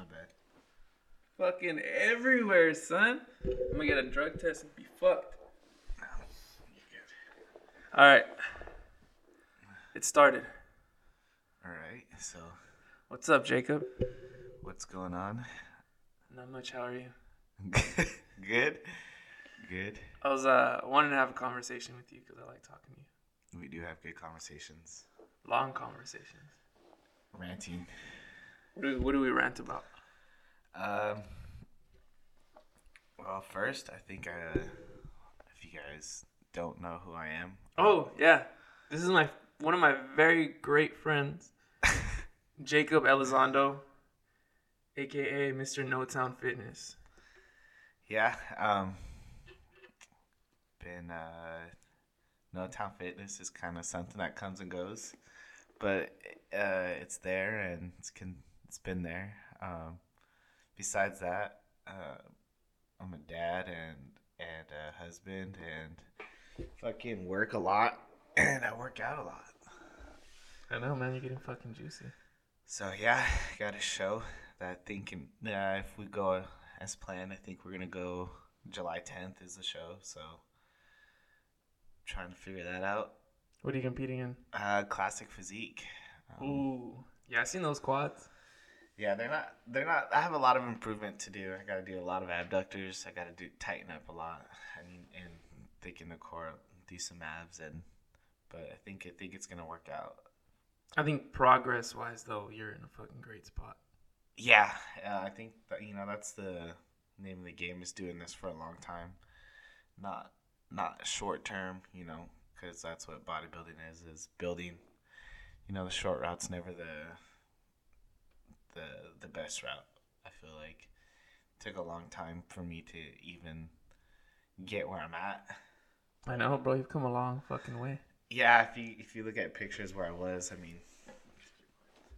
My bad. Fucking everywhere, son. I'm gonna get a drug test and be fucked. All right. It started. All right. So, What's up, Jacob? what's going on? Not much. How are you? Good. Good. I was uh wanting to have a conversation with you because I like talking to you. We do have good conversations. Long conversations. Ranting. What do, what do we rant about? Um. Well, first, I think uh, if you guys don't know who I am, Oh yeah, this is my one of my very great friends, Jacob Elizondo, aka Mr. No Town Fitness. yeah, um, been uh, no town fitness is kind of something that comes and goes, but uh, it's there and it's can it's been there. Um, besides that, uh, I'm a dad and and a husband and fucking work a lot and I work out a lot. I know, man. You're getting fucking juicy. So yeah, got a show that thinking yeah, if we go as planned, I think we're gonna go July 10th is the show. So trying to figure that out. What are you competing in? Uh, classic physique. Um, Ooh, yeah. I seen those quads. Yeah, they're not. They're not. I have a lot of improvement to do. I got to do a lot of abductors. I got to do tighten up a lot and and thicken the core, do some abs, and but I think I think it's gonna work out. I think progress wise though, you're in a fucking great spot. Yeah, uh, I think that you know that's the name of the game is doing this for a long time, not not short term. You know, because that's what bodybuilding is is building. You know, the short route's never the the the best route. I feel like it took a long time for me to even get where I'm at. I know, bro. You've come a long fucking way. Yeah, if you if you look at pictures where I was, I mean,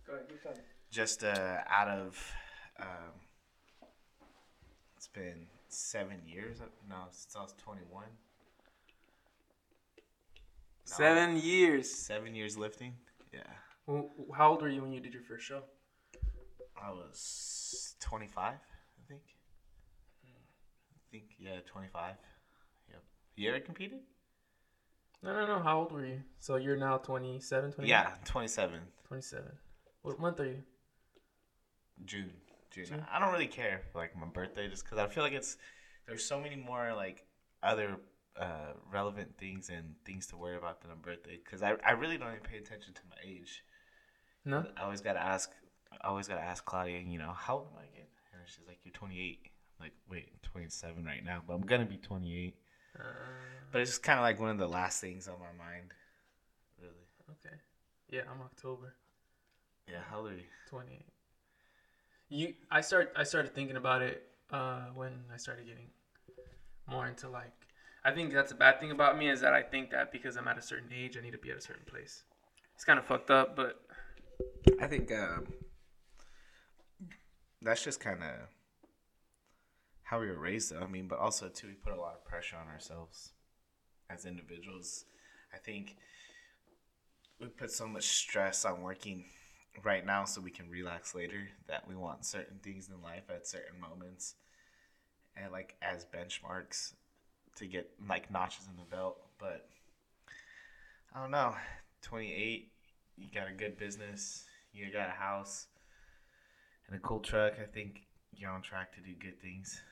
Go ahead, just uh, out of um, it's been seven years no since i was 21 No, Seven years. seven years lifting yeah Well, How old were you when you did your first show? I was 25 i think i think yeah 25 yep you ever competed No, no, no. How old were you? So you're now 27, 28? yeah 27 27. What month are you? June. June. June? I don't really care for like my birthday just because I feel like it's there's so many more like other uh, relevant things and things to worry about than a birthday because I, I really don't even pay attention to my age. No? I always gotta ask. I always gotta ask Claudia. You know, how old am I again? And she's like, "You're 28." I'm like, wait, 27 right now, but I'm gonna be 28. Uh, But it's just kind of like one of the last things on my mind. Really. okay. Yeah, I'm October Yeah. How old are you? 28. You, I start. I started thinking about it uh, when I started getting more into like. I think that's a bad thing about me is that I think that because I'm at a certain age, I need to be at a certain place. It's kind of fucked up, but I think um, that's just kind of how we were raised, though. I mean, but also too, we put a lot of pressure on ourselves as individuals. I think we put so much stress on working right now so we can relax later that we want certain things in life at certain moments and like as benchmarks to get like notches in the belt but i don't know 28 you got a good business you got a house and a cool truck i think you're on track to do good things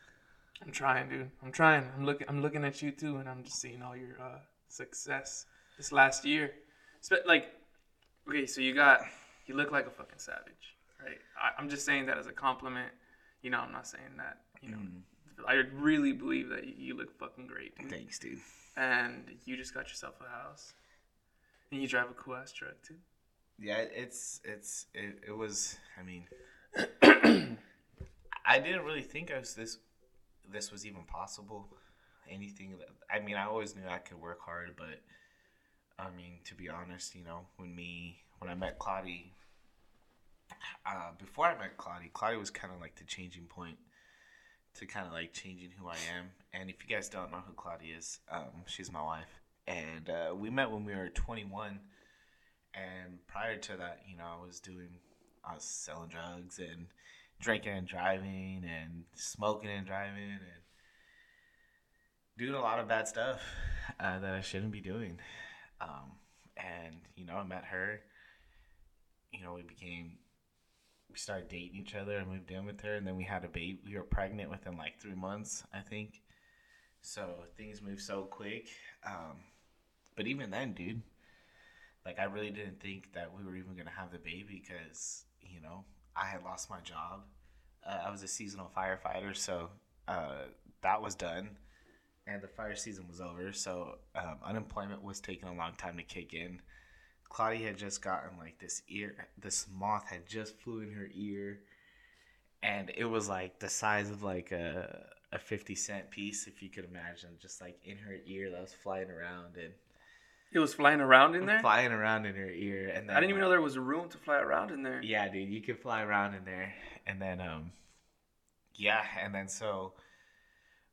I'm trying, dude. I'm trying. I'm looking. I'm looking at you too, and I'm just seeing all your uh, success this last year. Spe- like, okay, so you got. You look like a fucking savage, right? I, I'm just saying that as a compliment. You know, I'm not saying that. You know, I really believe that you, you look fucking great, dude. thanks dude And you just got yourself a house, and you drive a cool ass truck too. Yeah, it's it's it, it was. I mean, I didn't really think I was this. This was even possible. Anything that I mean, I always knew I could work hard, but I mean, to be honest, you know, when me when I met Claudie, uh, before I met Claudie, Claudie was kind of like the changing point to kind of like changing who I am. And if you guys don't know who Claudie is, um, she's my wife, and uh, we met when we were 21 and prior to that, you know, I was doing, I was selling drugs and drinking and driving and smoking and driving and doing a lot of bad stuff uh, that I shouldn't be doing. Um, and you know, I met her. You know, we became we started dating each other. I moved in with her, and then we had a baby. We were pregnant within like three months, I think. So things moved so quick. Um, but even then, dude, like I really didn't think that we were even gonna have the baby because you know I had lost my job. Uh, I was a seasonal firefighter, so uh, that was done, and the fire season was over. So um, unemployment was taking a long time to kick in. Claudia had just gotten like this ear, this moth had just flew in her ear, and it was like the size of like a a fifty cent piece, if you could imagine, just like in her ear that was flying around and It was flying around in there. flying around in her ear. And then I didn't even know there was a room to fly around in there. Yeah, dude, you could fly around in there, and then um, yeah, and then so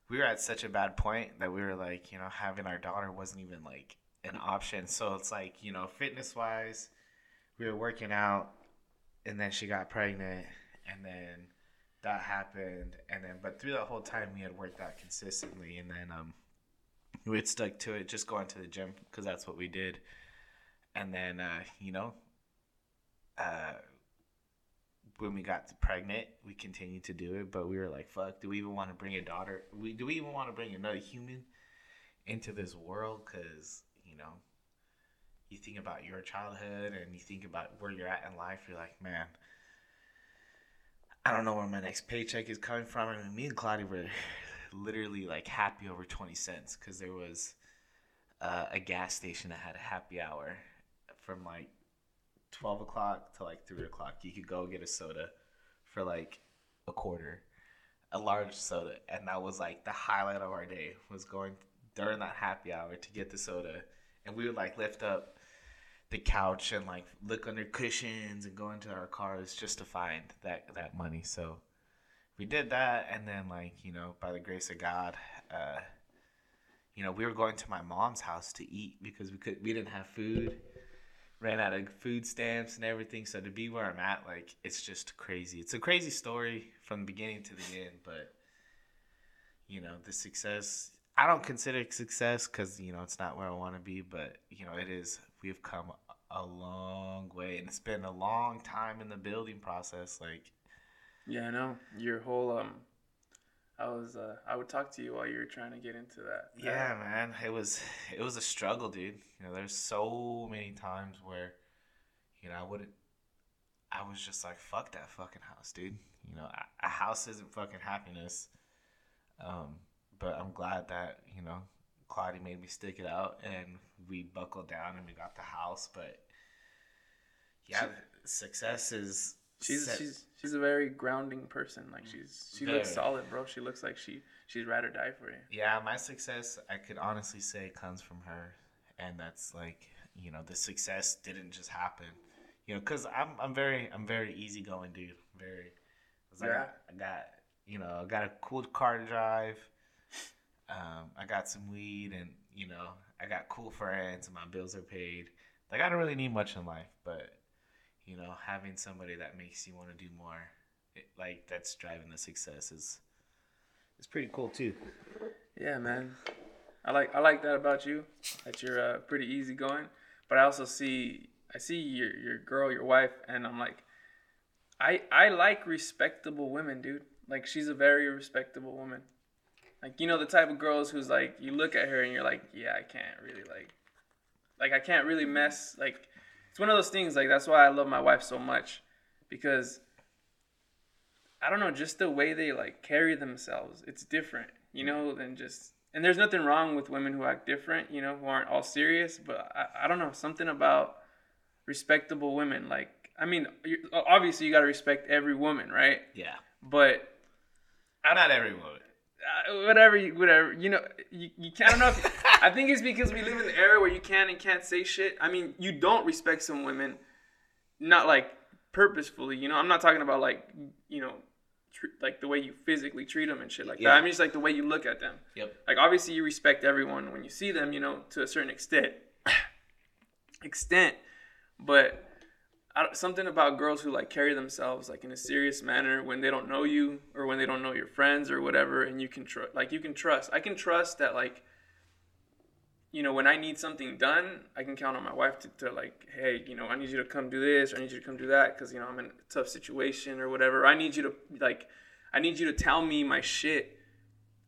we were at such a bad point that we were like, you know, having our daughter wasn't even like an option. So it's like, you know, fitness wise, we were working out, and then she got pregnant, and then that happened, and then but through that whole time we had worked out consistently, and then um, we had stuck to it, just going to the gym because that's what we did, and then uh, you know, uh, when we got pregnant, we continued to do it, but we were like, "Fuck, do we even want to bring a daughter? We do we even want to bring another human into this world? Because you know, you think about your childhood and you think about where you're at in life. You're like, man, I don't know where my next paycheck is coming from. I mean, me and Claudia were literally like happy over twenty cents because there was uh, a gas station that had a happy hour from like 12 o'clock to like 3 o'clock. You could go get a soda for like a quarter a large soda. And that was like the highlight of our day was going during that happy hour to get the soda. And we would like lift up the couch and like look under cushions and go into our cars just to find that that money. So we did that and then like you know by the grace of god uh you know we were going to my mom's house to eat because we could we didn't have food ran out of food stamps and everything. So to be where I'm at, like it's just crazy. It's a crazy story from the beginning to the end, but you know the success. I don't consider it success because you know it's not where I want to be, but you know it is. We've come a long way, and it's been a long time in the building process. Like Yeah, I know your whole um. I was uh, I would talk to you while you were trying to get into that. Yeah, man, it was it was a struggle, dude. You know, there's so many times where, you know, I wouldn't. I was just like, fuck that fucking house, dude. You know, a, a house isn't fucking happiness. Um, but I'm glad that you know, Claudia made me stick it out, and we buckled down and we got the house. But yeah, success is. She's set- she's she's a very grounding person. Like she's she looks solid, bro. She looks like she she's ride or die for you. Yeah, my success, I could honestly say, comes from her, and that's like, you know, the success didn't just happen, you know, because I'm I'm very I'm very easygoing dude, very. 'cause I Yeah. got I got you know I got a cool car to drive. Um, I got some weed, and you know I got cool friends, and my bills are paid. Like I don't really need much in life, but you know having somebody that makes you want to do more, it, like that's driving the success is is pretty cool too. Yeah, man. I like I like that about you. That you're uh, pretty easygoing. But I also see I see your your girl, your wife, and I'm like, I I like respectable women, dude. Like she's a very respectable woman. Like you know the type of girls who's like you look at her and you're like, yeah, I can't really like, like I can't really mess. Like it's one of those things. Like that's why I love my wife so much, because I don't know, just the way they like carry themselves, it's different, you know, than just. And there's nothing wrong with women who act different, you know, who aren't all serious. But I, I don't know, something about respectable women. Like, I mean, obviously you gotta respect every woman, right? Yeah. But I Not everyone. uh, whatever, you, whatever, you know, you, you can't. I don't know. If, I think it's because we live in the era where you can and can't say shit. I mean, you don't respect some women, not like purposefully. You know, I'm not talking about like you know, tr- like the way you physically treat them and shit like Yeah. that. I mean, just like the way you look at them. Yep. Like obviously you respect everyone when you see them, you know, to a certain extent. extent, but I, something about girls who like carry themselves like in a serious manner when they don't know you or when they don't know your friends or whatever, and you can trust. Like you can trust. I can trust that like. You know, when I need something done, I can count on my wife to, to like, hey, you know, I need you to come do this, or I need you to come do that, because you know I'm in a tough situation or whatever. I need you to like, I need you to tell me my shit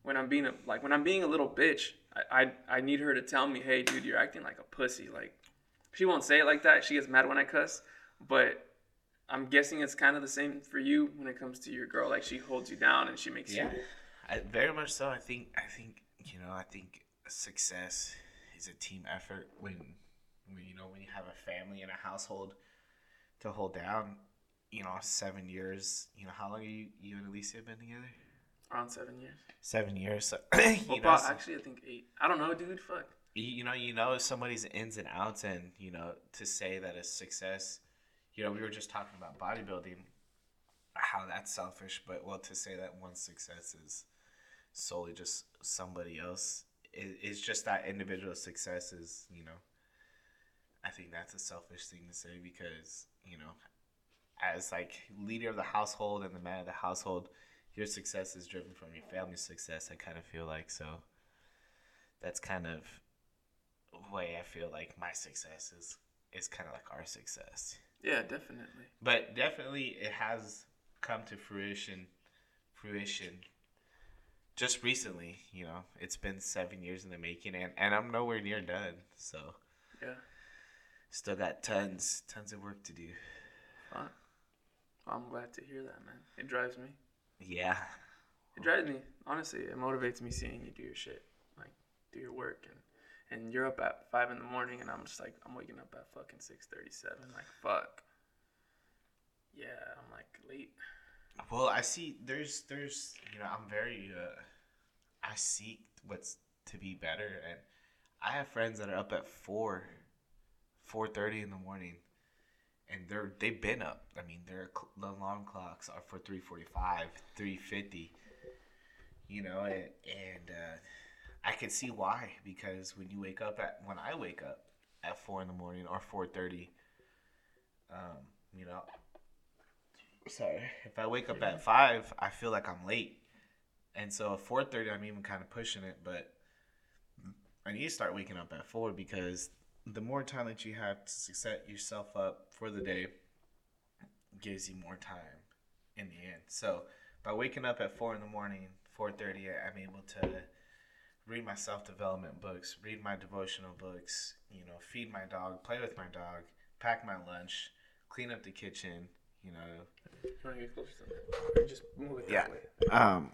when I'm being a like when I'm being a little bitch. I I, I need her to tell me, hey, dude, you're acting like a pussy. Like, she won't say it like that. She gets mad when I cuss, but I'm guessing it's kind of the same for you when it comes to your girl. Like she holds you down and she makes Yeah, you. I, very much so. I think. I think you know. I think success is a team effort. When, when you know, when you have a family and a household to hold down. You know, seven years. You know, how long are you you and Alicia have been together? Around seven years. Seven years. So, Well, know, about, so- actually, I think eight. I don't know, dude. Fuck. you, you know you know somebody's ins and outs and you know to say that a success you know we were just talking about bodybuilding how that's selfish but well to say that one success is solely just somebody else it, it's just that individual success is you know i think that's a selfish thing to say because you know as like leader of the household and the man of the household your success is driven from your family's success i kind of feel like so that's kind of way I feel like my success is is kind of like our success. Yeah, definitely. But definitely it has come to fruition fruition just recently, you know. It's been 7 years in the making and and I'm nowhere near done. So Yeah. still got tons tons of work to do. I'm glad to hear that, man. It drives me. Yeah. It drives me. Honestly, it motivates me seeing you do your shit, like do your work, and and you're up at five in the morning, and I'm just like I'm waking up at fucking six thirty-seven. Like fuck. Yeah, I'm like late. Well, I see there's there's you know, I'm very uh I seek what's to be better and I have friends that are up at 4 4:30 in the morning and they're they've been up. I mean, their alarm clocks are for 3:45, 3:50. You know, and, and uh I can see why because when you wake up at when I wake up at 4 in the morning or 4:30 um, you know, sorry if i wake up at five i feel like i'm late. And so at 4.30 i'm even kind of pushing it but i need to start waking up at 4 because the more time that you have to set yourself up for the day gives you more time in the end. So by waking up at 4 in the morning 4.30 i'm able to read my self-development books read my devotional books you know feed my dog play with my dog pack my lunch clean up the kitchen you know You want to get closer to that? Or just move it that Yeah. way. um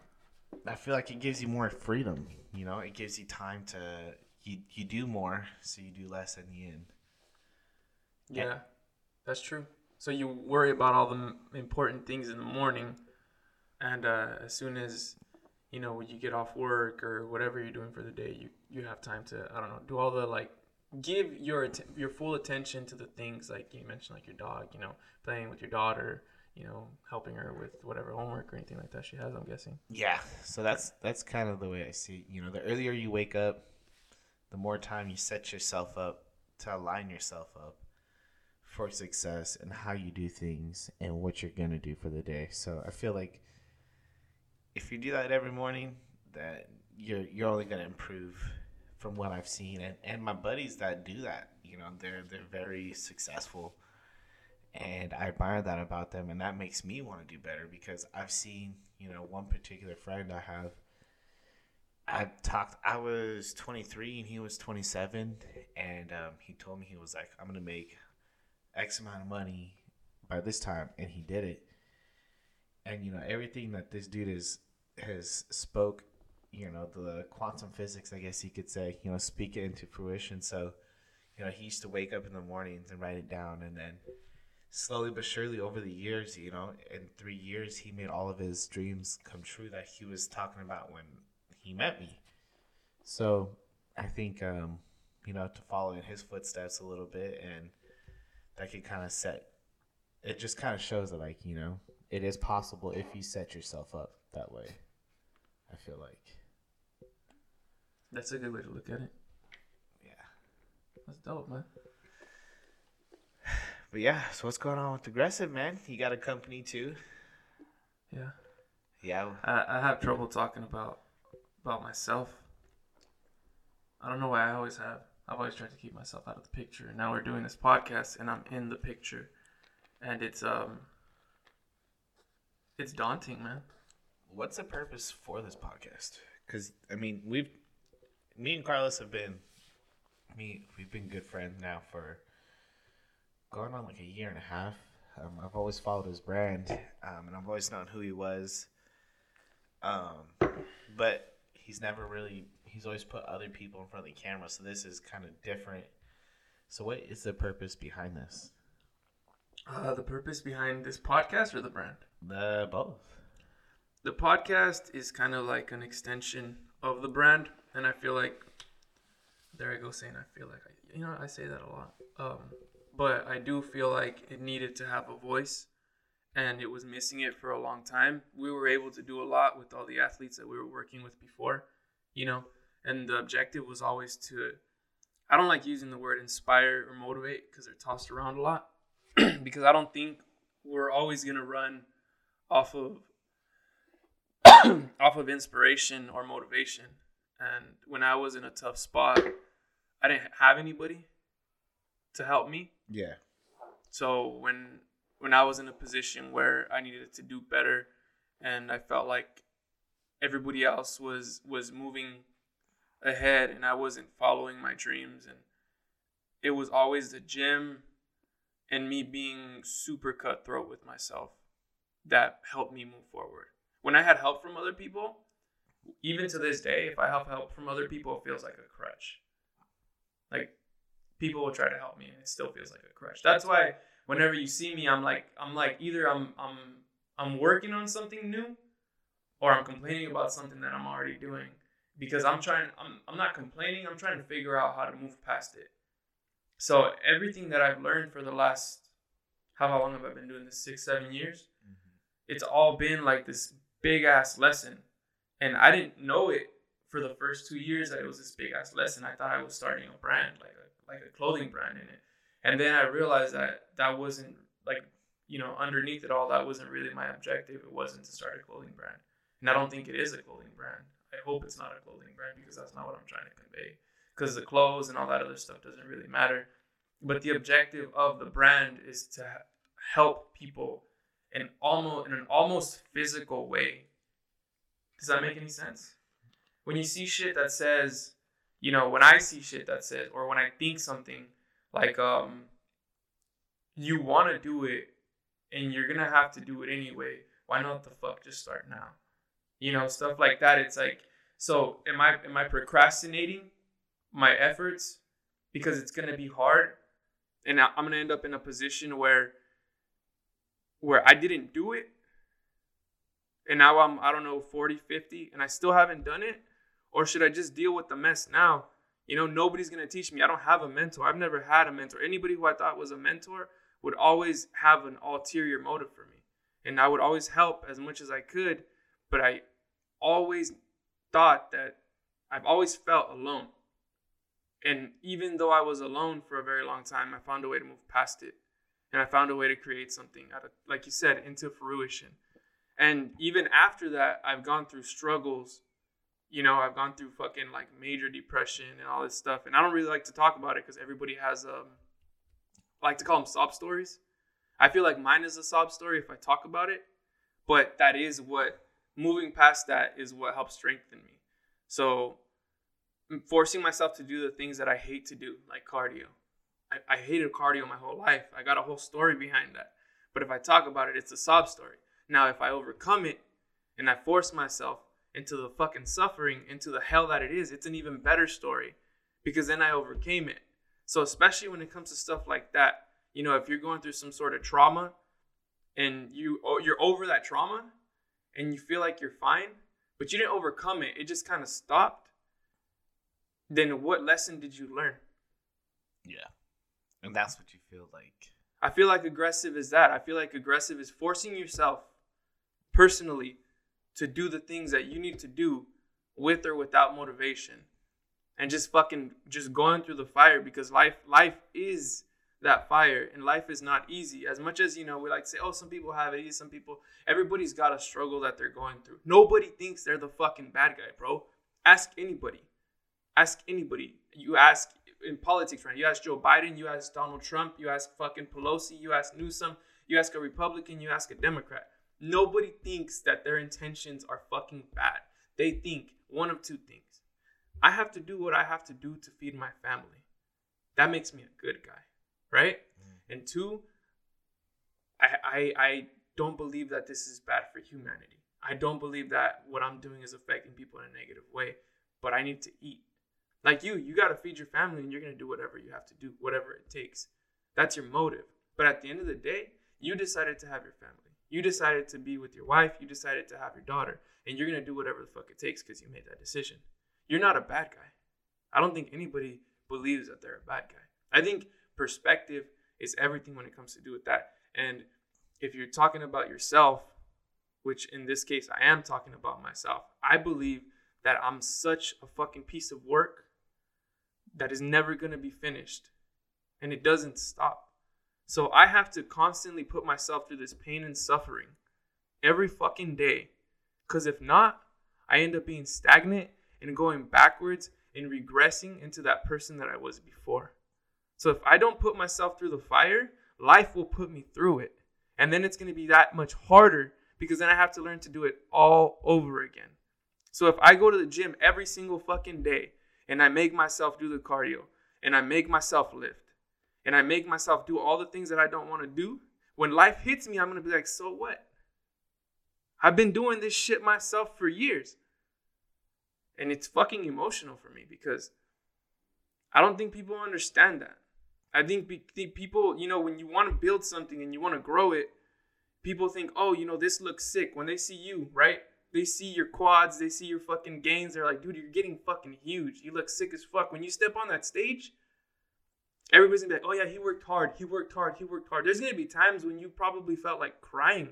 i feel like it gives you more freedom you know it gives you time to you, you do more so you do less in the end Yeah, that's true. So you worry about all the m- important things in the morning, and uh, as soon as you know you get off work or whatever you're doing for the day, you you have time to I don't know do all the like give your your full attention to the things like you mentioned like your dog, you know, playing with your daughter, you know, helping her with whatever homework or anything like that she has. I'm guessing. yeah so that's that's kind of the way i see it you know the earlier you wake up the more time you set yourself up to align yourself up for success and how you do things and what you're to do for the day so i feel like if you do that every morning that you're you're only to improve from what i've seen and, and my buddies that do that you know they're they're very successful and i admire that about them and that makes me want to do better because i've seen you know one particular friend i have I talked. I was 23 and he was 27, and um, he told me he was like, "I'm gonna make X amount of money by this time," and he did it. And you know everything that this dude is has spoke, you know the quantum physics, I guess you could say, you know, speak it into fruition. So, you know, he used to wake up in the mornings and write it down, and then slowly but surely over the years, you know, in three years, he made all of his dreams come true that he was talking about when he met me. So I think, um, you know, to follow in his footsteps a little bit, and that could kind of set. It just kind of shows that, like, you know, it is possible if you set yourself up that way. I feel like, That's a good way to look at it. yeah. That's dope, man. But yeah, so what's going on with aggressive man? You got a company too? Yeah. Yeah. I, I have trouble talking about about myself. I don't know why I always have. I've always tried to keep myself out of the picture. And now we're doing this podcast and I'm in the picture. And it's um it's daunting, man. What's the purpose for this podcast? Because I mean, we've me and Carlos have been me we've been good friends now for going on like a year and a half. Um, I've always followed his brand, um, and I've always known who he was. Um, but he's never really he's always put other people in front of the camera, so this is kind of different. So, what is the purpose behind this? Uh, the purpose behind this podcast or the brand? The both. The podcast is kind of like an extension of the brand, and I feel like there I go saying I feel like I, you know I say that a lot. Um, but I do feel like it needed to have a voice, and it was missing it for a long time. We were able to do a lot with all the athletes that we were working with before, you know, and the objective was always to. I don't like using the word inspire or motivate because they're tossed around a lot, because I don't think we're always gonna run off of off of inspiration or motivation. And when I was in a tough spot, I didn't have anybody to help me. Yeah. So when when I was in a position where I needed to do better and I felt like everybody else was was moving ahead and I wasn't following my dreams and it was always the gym and me being super cutthroat with myself that helped me move forward. When I had help from other people, even to this day, if I have help from other people, it feels like a crutch. Like people will try to help me and it still feels like a crutch. That's why whenever you see me, I'm like I'm like either I'm I'm I'm working on something new or I'm complaining about something that I'm already doing. Because I'm trying I'm I'm not complaining, I'm trying to figure out how to move past it. So everything that I've learned for the last how long have I been doing this? Six, seven years? Mm-hmm. It's all been like this big ass lesson. And I didn't know it for the first two years that it was this big ass lesson. I thought I was starting a brand, like a like a clothing brand in it. And then I realized that that wasn't like you know underneath it all that wasn't really my objective. It wasn't to start a clothing brand, and I don't think it is a clothing brand. I hope it's not a clothing brand because that's not what I'm trying to convey. Because the clothes and all that other stuff doesn't really matter. But the objective of the brand is to help people in almost in an almost physical way. Does that make any sense? When you see shit that says, you know, when I see shit that says, or when I think something like, um, you want to do it and you're gonna have to do it anyway. Why not the fuck just start now? You know, stuff like that. It's like, so am I am I procrastinating my efforts because it's gonna be hard, and I'm gonna end up in a position where where I didn't do it and now I'm I don't know 40, 50 and I still haven't done it or should I just deal with the mess now? You know, nobody's going to teach me. I don't have a mentor. I've never had a mentor. Anybody who I thought was a mentor would always have an ulterior motive for me. And I would always help as much as I could, but I always thought that I've always felt alone. And even though I was alone for a very long time, I found a way to move past it. And I found a way to create something out of, like you said, into fruition. And even after that, I've gone through struggles. You know, I've gone through fucking like major depression and all this stuff. And I don't really like to talk about it because everybody has um, I like to call them sob stories. I feel like mine is a sob story if I talk about it, but that is what moving past that is what helps strengthen me. So, forcing myself to do the things that I hate to do, like cardio. I, I hated cardio my whole life. I got a whole story behind that. But if I talk about it, it's a sob story. Now, if I overcome it and I force myself into the fucking suffering, into the hell that it is, it's an even better story because then I overcame it. So, especially when it comes to stuff like that, you know, if you're going through some sort of trauma and you you're over that trauma and you feel like you're fine, but you didn't overcome it, it just kind of stopped. Then what lesson did you learn? Yeah. And that's what you feel like. I feel like aggressive is that. I feel like aggressive is forcing yourself personally to do the things that you need to do with or without motivation. And just fucking just going through the fire because life life is that fire and life is not easy. As much as you know we like to say oh some people have it easy some people everybody's got a struggle that they're going through. Nobody thinks they're the fucking bad guy bro. Ask anybody. Ask anybody. You ask in politics right you ask joe biden you ask donald trump you ask fucking pelosi you ask newsom you ask a republican you ask a democrat nobody thinks that their intentions are fucking bad they think one of two things i have to do what i have to do to feed my family that makes me a good guy right? Mm. And two, I, I I don't believe that this is bad for humanity. I don't believe that what I'm doing is affecting people in a negative way. But I need to eat. Like you, you got to feed your family, and you're gonna do whatever you have to do, whatever it takes. That's your motive. But at the end of the day, you decided to have your family. You decided to be with your wife. You decided to have your daughter, and you're gonna do whatever the fuck it takes because you made that decision. You're not a bad guy. I don't think anybody believes that they're a bad guy. I think perspective is everything when it comes to do with that. And if you're talking about yourself, which in this case I am talking about myself, I believe that I'm such a fucking piece of work that is never going to be finished and it doesn't stop. So I have to constantly put myself through this pain and suffering every fucking day. Because if not, I end up being stagnant and going backwards and regressing into that person that I was before. So if I don't put myself through the fire, life will put me through it. And then it's going to be that much harder because then I have to learn to do it all over again. So if I go to the gym every single fucking day and I make myself do the cardio and I make myself lift and I make myself do all the things that I don't want to do, when life hits me, I'm going to be like, so what? I've been doing this shit myself for years. And it's fucking emotional for me because I don't think people understand that. I think people, you know, when you want to build something and you want to grow it, people think, oh, you know, this looks sick. When they see you, right? They see your quads, they see your fucking gains. They're like, dude, you're getting fucking huge. You look sick as fuck. When you step on that stage, everybody's gonna be like, oh yeah, he worked hard. He worked hard. He worked hard. There's gonna be times when you probably felt like crying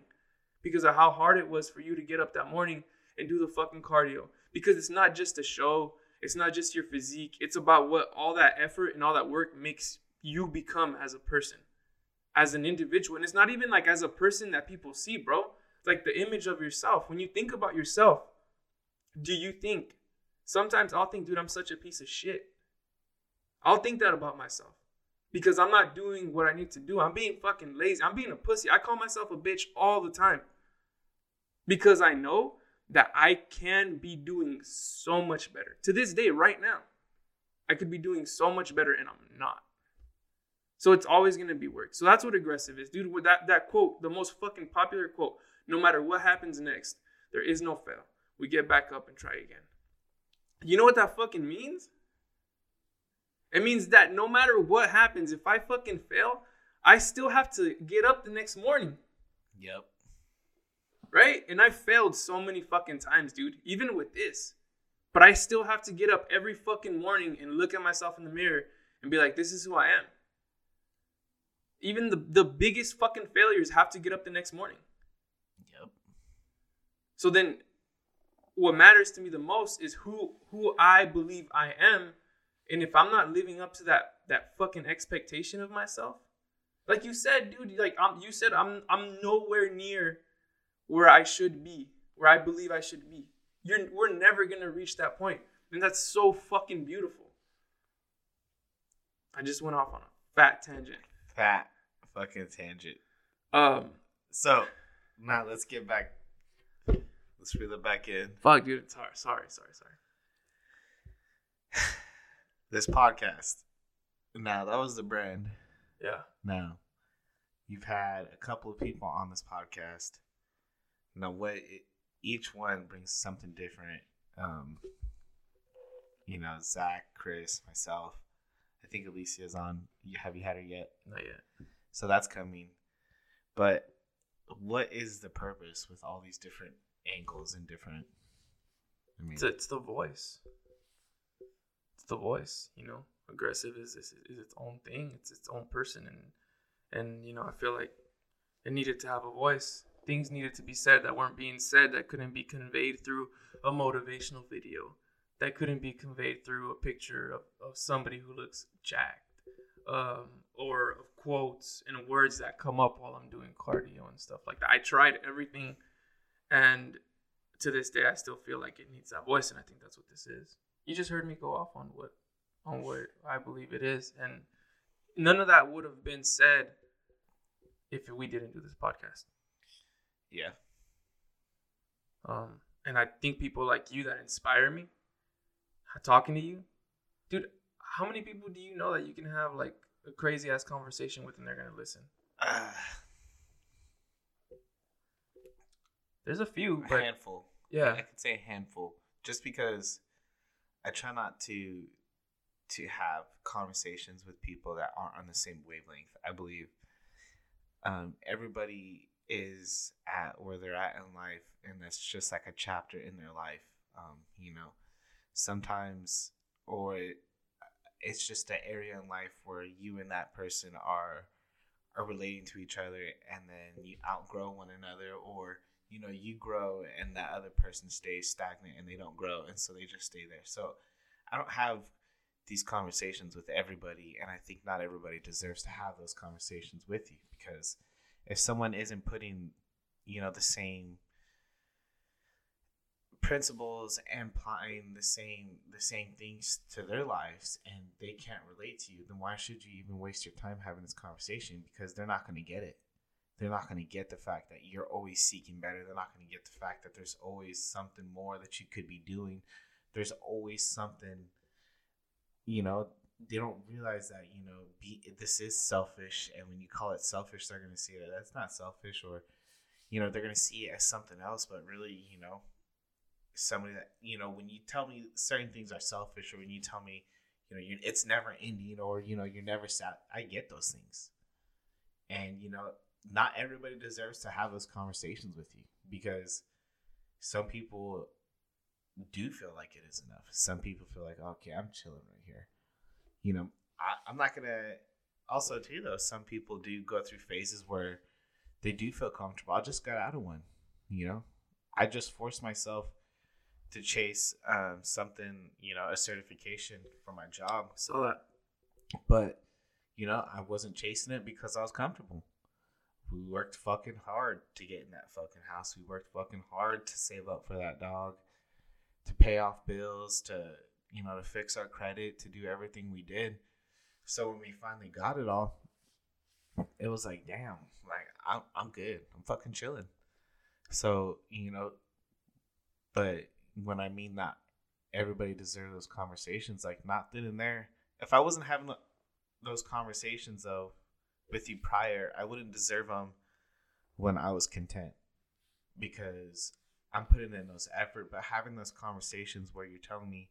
because of how hard it was for you to get up that morning and do the fucking cardio. Because it's not just a show. It's not just your physique. It's about what all that effort and all that work makes you become as a person, as an individual. And it's not even like as a person that people see, bro. It's like the image of yourself. When you think about yourself, do you think? Sometimes I'll think, dude, I'm such a piece of shit. I'll think that about myself because I'm not doing what I need to do. I'm being fucking lazy. I'm being a pussy. I call myself a bitch all the time because I know that I can be doing so much better. To this day, right now, I could be doing so much better and I'm not. So it's always gonna be work. So that's what aggressive is, dude. With that that quote, the most fucking popular quote. No matter what happens next, there is no fail. We get back up and try again. You know what that fucking means? It means that no matter what happens, if I fucking fail, I still have to get up the next morning. Yep. Right? And I failed so many fucking times, dude, even with this. But I still have to get up every fucking morning and look at myself in the mirror and be like, this is who I am even the, the biggest fucking failures have to get up the next morning. Yep. So then what matters to me the most is who who I believe I am. And if I'm not living up to that that fucking expectation of myself, like you said, dude, like I'm you said I'm I'm nowhere near where I should be, where I believe I should be. You're we're never gonna reach that. And that's so fucking beautiful. I just went off on a fat tangent. Fat fucking tangent. Um. So now let's get back. Let's reel it back in. Fuck, dude. Sorry, sorry, sorry, sorry. this podcast. Now that was the brand. Yeah. Now, you've had a couple of people on this podcast. Now, what it, each one brings something different. Um, you know, Zach, Chris, myself. I think Alicia's on. Have you had her yet? Not yet. So that's coming. But what is the purpose with all these different angles and different? I mean, it's, it's the voice. The voice. You know, aggressive is, is is its own thing. It's its own person, and and you know, I feel like it needed to have a voice. Things needed to be said that weren't being said that couldn't be conveyed through a motivational video. That couldn't be conveyed through a picture of, of somebody who looks jacked um, or of quotes and words that come up while I'm doing cardio and stuff like that. I tried everything, and to this day, I still feel like it needs that voice, and I think that's what this is. You just heard me go off on what on what I believe it is, and none of that would have been said if we didn't do this podcast. Yeah. Um, and I think people like you that inspire me, talking to you, dude. How many people do you know that you can have like a crazy ass conversation with and they're gonna listen? Uh, There's a few, a handful. yeah, I could say a handful, just because I try not to to have conversations with people that aren't on the same wavelength. I believe um, everybody is at where they're at in life, and that's just like a chapter in their life. Um, you know, sometimes, or it, it's just an area in life where you and that person are are relating to each other, and then you outgrow one another, or you know you grow and that other person stays stagnant and they don't grow and so they just stay there. So i don't have these conversations with everybody and i think not everybody deserves to have those conversations with you because if someone isn't putting you know the same principles and applying the same the same things to their lives and they can't relate to you then why should you even waste your time having this conversation? Because they're not going to get it they're not going to get the fact that you're always seeking better. They're not going to get the fact that there's always something more that you could be doing. There's always something, you know, they don't realize that, you know, be, this is selfish. And when you call it selfish, they're going to see that that's not selfish or, you know, they're going to see it as something else. But really, you know, somebody that, you know, when you tell me certain things are selfish or when you tell me, you know, it's never ending or, you know, you're never sad, I get those things. And, you know, not everybody deserves to have those conversations with you because some people do feel like it is enough. Some people feel like, okay, I'm chilling right here. You know, I, I'm not gonna. Also, too, though, some people do go through phases where they do feel comfortable. I just got out of one. You know, I just forced myself to chase um, something. You know, a certification for my job. saw that. But you know, I wasn't chasing it because I was comfortable we worked fucking hard to get in that fucking house. We worked fucking hard to save up for that dog, to pay off bills, to you know, to fix our credit, to do everything we did. So when we finally got it all, it was like, damn, like I'm I'm good. I'm fucking chilling. So, you know, but when I mean that everybody deserves those conversations, like not then and there. If I wasn't having those conversations though, with you prior, I wouldn't deserve them when I was content because I'm putting in those effort. But having those conversations where you're telling me,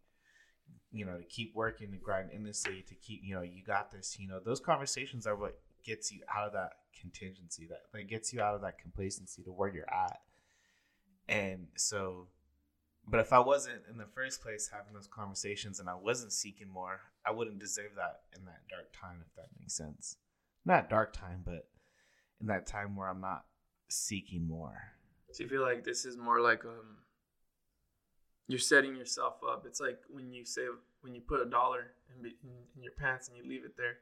you know, to keep working, to grind endlessly, to keep, you know, you got this. You know, those conversations are what gets you out of that contingency, that that gets you out of that complacency to where you're at. And so, but if I wasn't in the first place having those conversations and I wasn't seeking more, I wouldn't deserve that in that dark time, if that makes sense not dark time, but in that time where I'm not seeking more. So you feel like this is more like um you're setting yourself up. It's like when you say when you put a dollar in, in, in your pants and you leave it there,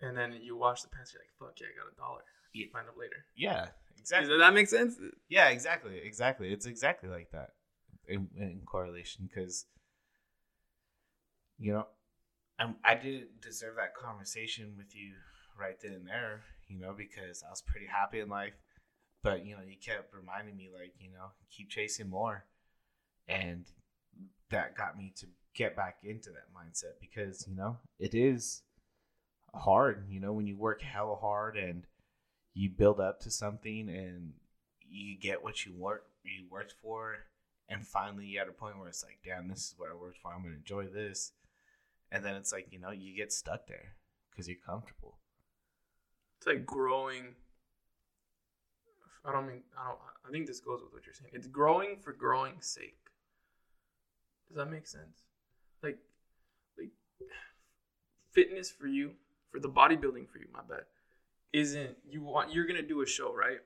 and then you wash the pants. You're like, "Fuck yeah, I got a dollar." You find it later. Yeah, exactly. Does that make sense? Yeah, exactly, exactly. It's exactly like that in, in correlation because you know I'm, I didn't deserve that conversation with you right then and there, you know, because I was pretty happy in life. But, you know, you kept reminding me, like, you know, keep chasing more. And that got me to get back into that mindset because, you know, it is hard, you know, when you work hella hard and you build up to something and you get what you work you worked for and finally you're at a point where it's like, damn, this is what I worked for. I'm gonna enjoy this. And then it's like, you know, you get stuck there because you're comfortable like growing. I don't mean I don't. I think this goes with what you're saying. It's growing for growing's sake. Does that make sense? Like, like fitness for you, for the bodybuilding for you. My bad. Isn't you want you're gonna do a show right?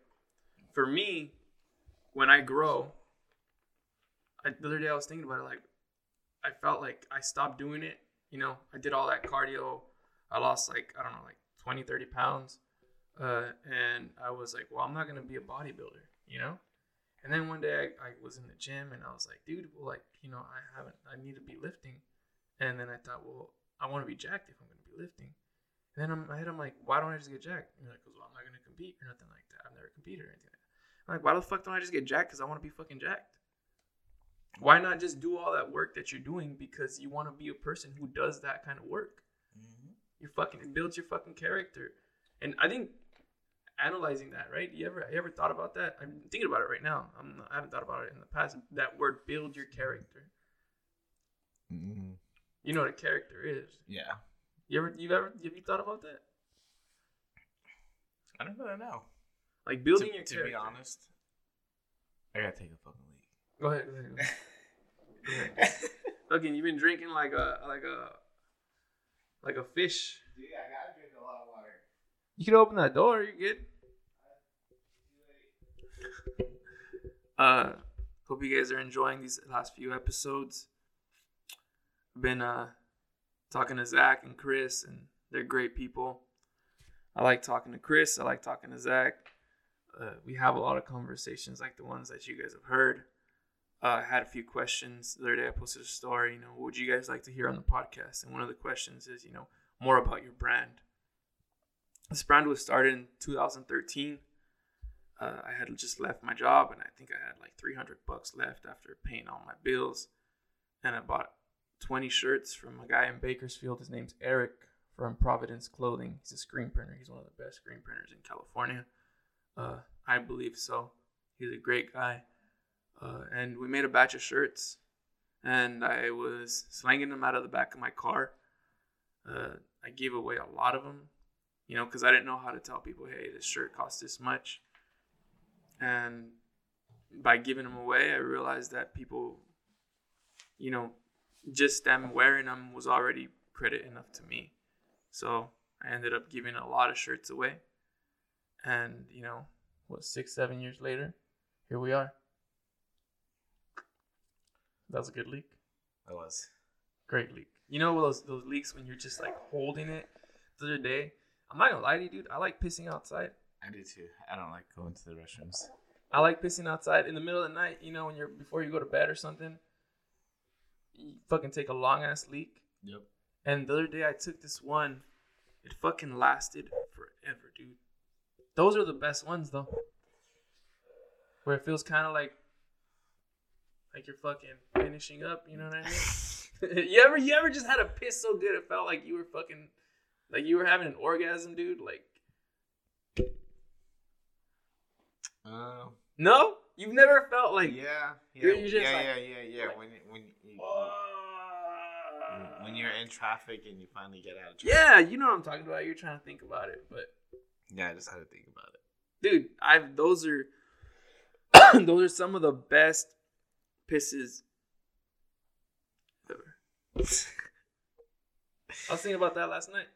For me, when I grow, I, the other day I was thinking about it. Like, I felt like I stopped doing it. You know, I did all that cardio. I lost like I don't know, like 20, 30 pounds. Uh, and I was like, well, I'm not going to be a bodybuilder, you know? And then one day I, I was in the gym and I was like, dude, well, like, you know, I haven't, I need to be lifting. And then I thought, well, I want to be jacked if I'm going to be lifting. And then in my head, I'm like, why don't I just get jacked? And you're like, well, I'm not going to compete or nothing like that. I've never competed or anything like that. I'm like, why the fuck don't I just get jacked? Because I want to be fucking jacked. Why not just do all that work that you're doing because you want to be a person who does that kind of work? Mm-hmm. You fucking it builds your fucking character, and I think analyzing that, right? You ever you ever thought about that? I'm thinking about it right now. I'm not, I haven't thought about it in the past. That word build your character. Mm-hmm. You know what a character is. Yeah. You ever you've ever have you thought about that? I don't really know. Like building to, your to character. To be honest, I gotta take a fucking leak. Go ahead. Go ahead. Go ahead. Fucking, you've been drinking like a like a like a fish. Dude, I gotta drink a lot of water. You can open that door. You're good. Uh, hope you guys are enjoying these last few episodes. Been uh talking to Zach and Chris, and they're great people. I like talking to Chris. I like talking to Zach. Uh, we have a lot of conversations like the ones that you guys have heard. Uh, I had a few questions the other day. I posted a story. You know, what would you guys like to hear on the podcast? And one of the questions is, you know, more about your brand. This brand was started in 2013. Uh, I had just left my job, and I think I had like 300 bucks left after paying all my bills. And I bought 20 shirts from a guy in Bakersfield. His name's Eric from Providence Clothing. He's a screen printer. He's one of the best screen printers in California. Uh, I believe so. He's a great guy. Uh, and we made a batch of shirts, and I was slanging them out of the back of my car. Uh, I gave away a lot of them, you know, because I didn't know how to tell people, hey, this shirt costs this much. And by giving them away, I realized that people, you know, just them wearing them was already credit enough to me. So I ended up giving a lot of shirts away. And, you know, what, six, seven years later, here we are. That was a good leak. That was. Great leak. You know those those leaks when you're just like holding it the other day? I'm not gonna lie to you, dude. I like pissing outside. I do too. I don't like going to the restrooms. I like pissing outside in the middle of the night, you know, when you're before you go to bed or something. You fucking take a long ass leak. Yep. And the other day I took this one. It fucking lasted forever, dude. Those are the best ones though. Where it feels kind of like like you're fucking finishing up, you know what I mean? you ever you ever just had a piss so good it felt like you were fucking like you were having an orgasm, dude? Like Uh, no? You've never felt like yeah. Yeah. You're- you're yeah, like- yeah. Yeah. Yeah. like- when when you, when you're in traffic and you finally get out of traffic. Yeah, you know what I'm talking about. You're trying to think about it, but Yeah. I just had to think about it. dude, I've those are those are some of the best pisses ever. I was thinking about that last night.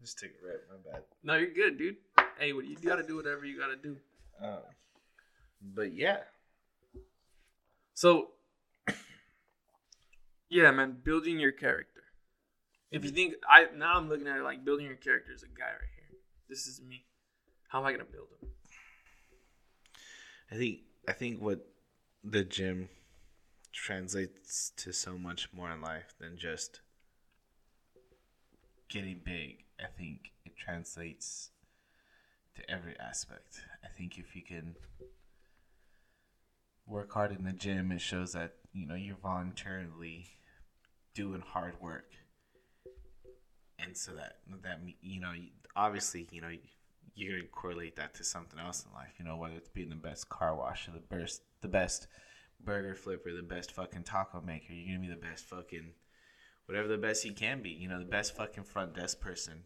Just took it right. My bad. No, you're good, dude. Hey, what you gotta do whatever you gotta do. Um, but yeah. So, yeah, man, building your character. If you think I now I'm looking at it like building your character is a guy right here. This is me. How am I gonna build him? I think I think what the gym translates to so much more in life than just getting big. I think it translates to every aspect. I think if you can work hard in the gym, it shows that you know you're voluntarily doing hard work, and so that that you know obviously you know you're gonna correlate that to something else in life. You know whether it's being the best car wash or the best the best burger flipper, the best fucking taco maker. You're gonna be the best fucking whatever the best you can be. You know the best fucking front desk person.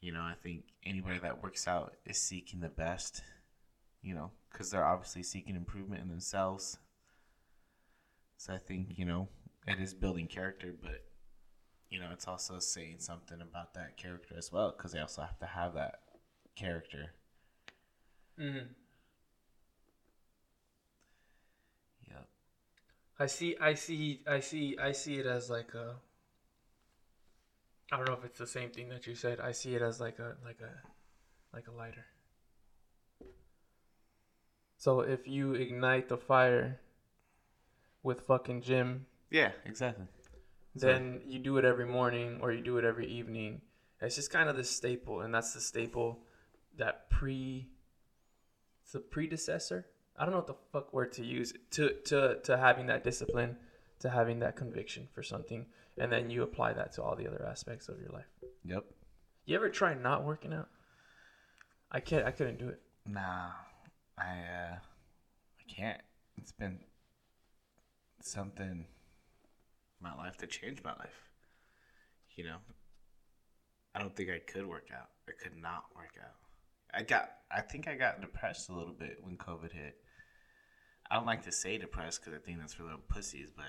You know I think anybody that works out is seeking the best. You know because they're obviously seeking improvement in themselves. So I think you know it is building character, but you know it's also saying something about that character as well because they also have to have that character. Mm-hmm. Yep. I see, I see, I see, I see it as like a. I don't know if it's the same thing that you said. I see it as like a like a like a lighter. So if you ignite the fire with fucking gym, Yeah, exactly. then you do it every morning or you do it every evening. It's just kind of the staple, and that's the staple that pre. It's the predecessor. I don't know what the fuck word to use to to to having that discipline, to having that conviction for something, and then you apply that to all the other aspects of your life. Yep. You ever try not working out? I can't. I couldn't do it. Nah, I uh, I can't. It's been something my life to change my life. You know, I don't think I could work out. I could not work out. I got. I think I got depressed a little bit when COVID hit. I don't like to say depressed because I think that's for little pussies, but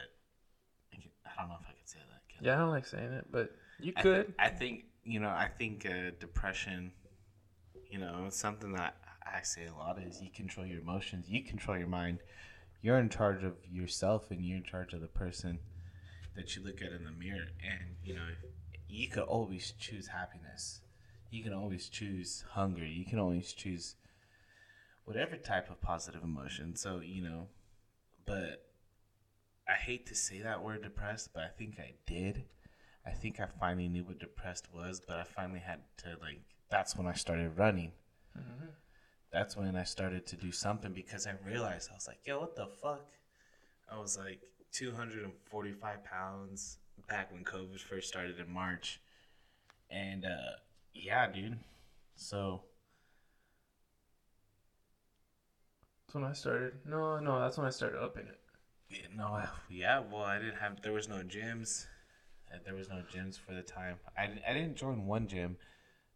I, can, I don't know if I could say that. Can Yeah, I don't like saying it, but you I could. I think you know. I think uh, depression. You know, it's something that I say a lot is you control your emotions, you control your mind. You're in charge of yourself, and you're in charge of the person that you look at in the mirror. And you know, you could always choose happiness. You can always choose hunger. You can always choose whatever type of positive emotion. So you know, but I hate to say that word depressed, but I think I did. I think I finally knew what depressed was, but I finally had to like. That's when I started running. Mhm. That's when I started to do something because I realized I was like, "Yo, what the fuck?" I was like 245 pounds back when COVID first started in March, and uh, yeah, dude. So That's when I started. No, no, that's when I started upping it. Yeah, no, yeah. Well, I didn't have. There was no gyms. Uh, There was no gyms for the time. I, I didn't join one gym,